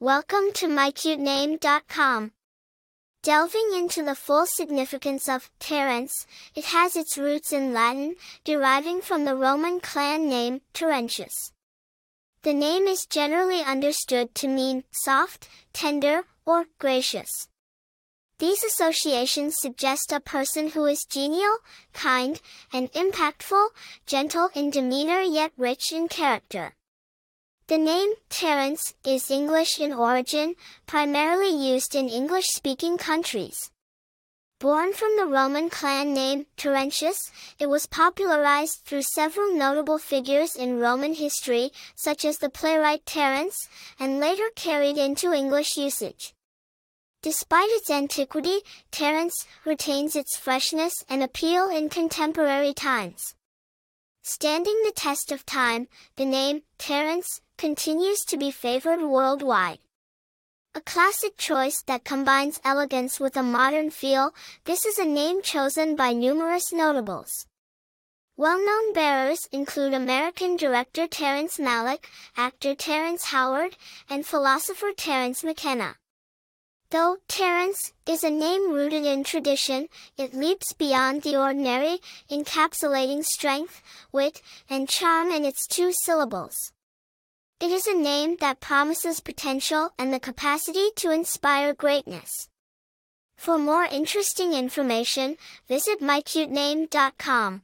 Welcome to mycutename.com. Delving into the full significance of Terence, it has its roots in Latin, deriving from the Roman clan name Terentius. The name is generally understood to mean soft, tender, or gracious. These associations suggest a person who is genial, kind, and impactful, gentle in demeanor yet rich in character. The name Terence is English in origin, primarily used in English-speaking countries. Born from the Roman clan name Terentius, it was popularized through several notable figures in Roman history, such as the playwright Terence, and later carried into English usage. Despite its antiquity, Terence retains its freshness and appeal in contemporary times. Standing the test of time, the name, Terence, continues to be favored worldwide. A classic choice that combines elegance with a modern feel, this is a name chosen by numerous notables. Well-known bearers include American director Terrence Malick, actor Terrence Howard, and philosopher Terence McKenna. Though Terence is a name rooted in tradition, it leaps beyond the ordinary, encapsulating strength, wit, and charm in its two syllables. It is a name that promises potential and the capacity to inspire greatness. For more interesting information, visit mycutename.com.